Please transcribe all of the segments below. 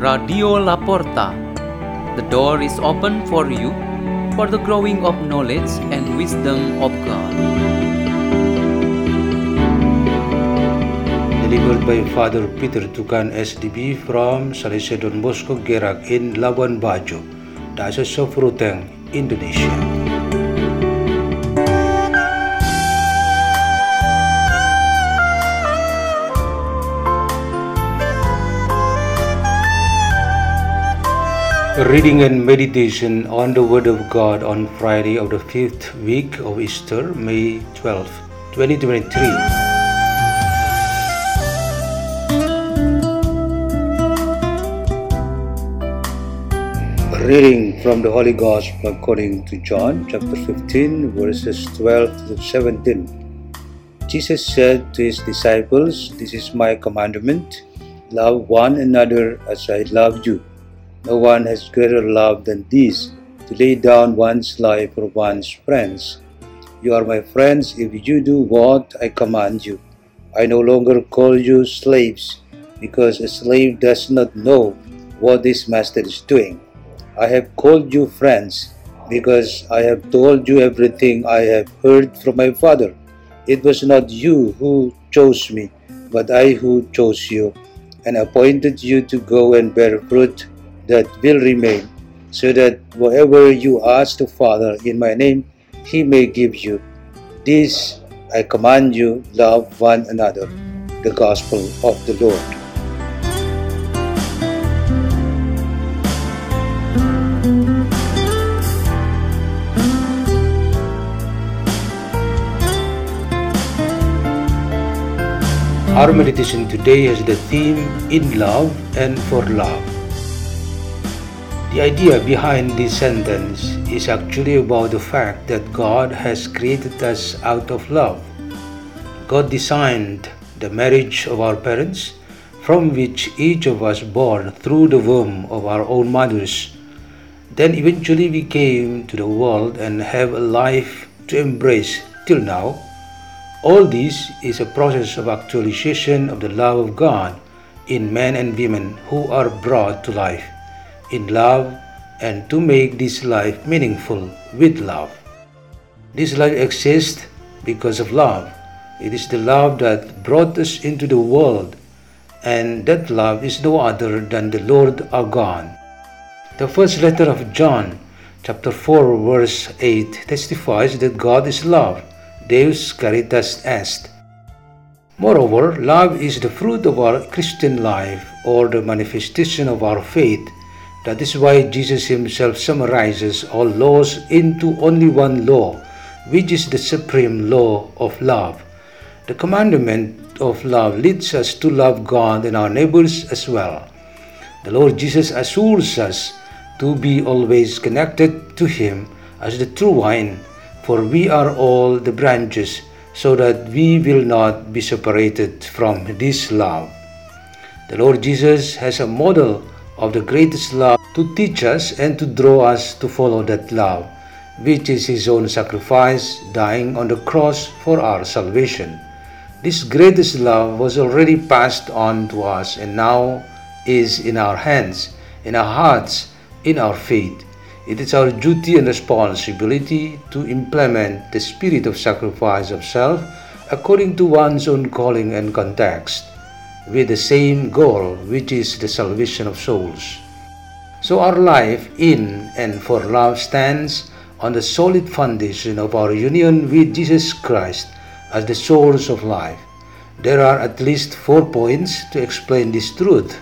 Radio La Porta. The door is open for you for the growing of knowledge and wisdom of God. delivered by Father Peter Tukan SDB from Salesian Don Bosco Gerak in Labuan Bajo, Diocese of Ruteng, Indonesia. Reading and meditation on the Word of God on Friday of the fifth week of Easter, May 12, 2023. reading from the Holy Gospel according to John chapter 15, verses 12 to 17. Jesus said to his disciples, This is my commandment love one another as I loved you. No one has greater love than this to lay down one's life for one's friends. You are my friends if you do what I command you. I no longer call you slaves because a slave does not know what his master is doing I have called you friends because I have told you everything I have heard from my Father. It was not you who chose me, but I who chose you and appointed you to go and bear fruit that will remain, so that whatever you ask the Father in my name, he may give you. This I command you love one another. The Gospel of the Lord. Our meditation today has the theme In Love and for Love. The idea behind this sentence is actually about the fact that God has created us out of love. God designed the marriage of our parents, from which each of us born through the womb of our own mothers. Then eventually we came to the world and have a life to embrace till now all this is a process of actualization of the love of God in men and women who are brought to life in love and to make this life meaningful with love. This life exists because of love. It is the love that brought us into the world, and that love is no other than the Lord our God. The first letter of John, chapter 4, verse 8, testifies that God is love Deus Caritas Est. Moreover, love is the fruit of our Christian life or the manifestation of our faith. That is why Jesus himself summarizes all laws into only one law, which is the supreme law of love. The commandment of love leads us to love God and our neighbors as well. The Lord Jesus assures us to be always connected to Him as the true vine for we are all the branches, so that we will not be separated from this love. The Lord Jesus has a model of the greatest love to teach us and to draw us to follow that love, which is His own sacrifice, dying on the cross for our salvation. This greatest love was already passed on to us and now is in our hands, in our hearts, in our faith. It is our duty and responsibility to implement the spirit of sacrifice of self according to one's own calling and context, with the same goal, which is the salvation of souls. So our life in and for love stands on the solid foundation of our union with Jesus Christ as the source of life. There are at least four points to explain this truth.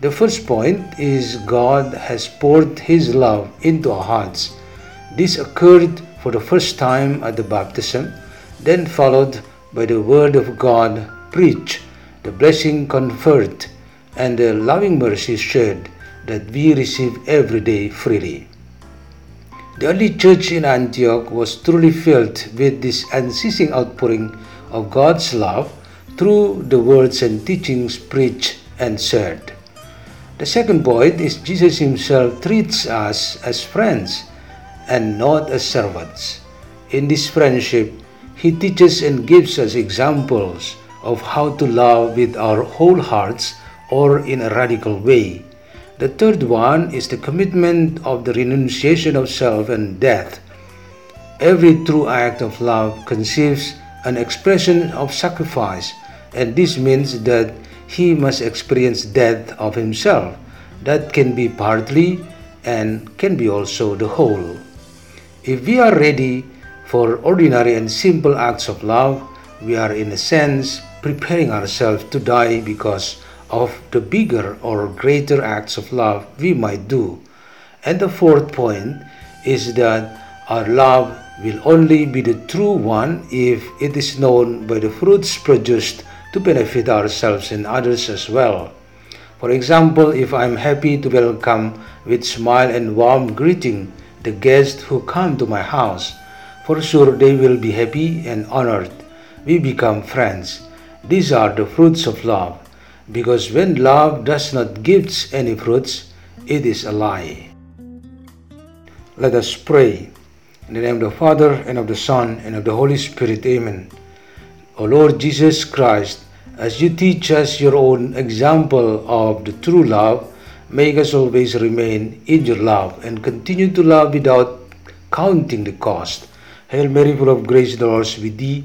The first point is God has poured His love into our hearts. This occurred for the first time at the baptism, then followed by the Word of God preached, the blessing conferred, and the loving mercy shared that we receive every day freely. The early church in Antioch was truly filled with this unceasing outpouring of God's love through the words and teachings preached and shared. The second point is Jesus himself treats us as friends and not as servants. In this friendship, he teaches and gives us examples of how to love with our whole hearts or in a radical way. The third one is the commitment of the renunciation of self and death. Every true act of love conceives an expression of sacrifice, and this means that he must experience death of himself. That can be partly and can be also the whole. If we are ready for ordinary and simple acts of love, we are in a sense preparing ourselves to die because of the bigger or greater acts of love we might do. And the fourth point is that our love will only be the true one if it is known by the fruits produced to benefit ourselves and others as well. For example, if I am happy to welcome with smile and warm greeting the guests who come to my house, for sure they will be happy and honored. We become friends. These are the fruits of love, because when love does not give any fruits, it is a lie. Let us pray. In the name of the Father, and of the Son, and of the Holy Spirit. Amen. O Lord Jesus Christ, as you teach us your own example of the true love, make us always remain in your love and continue to love without counting the cost. Hail Mary, full of grace, the Lord is with thee.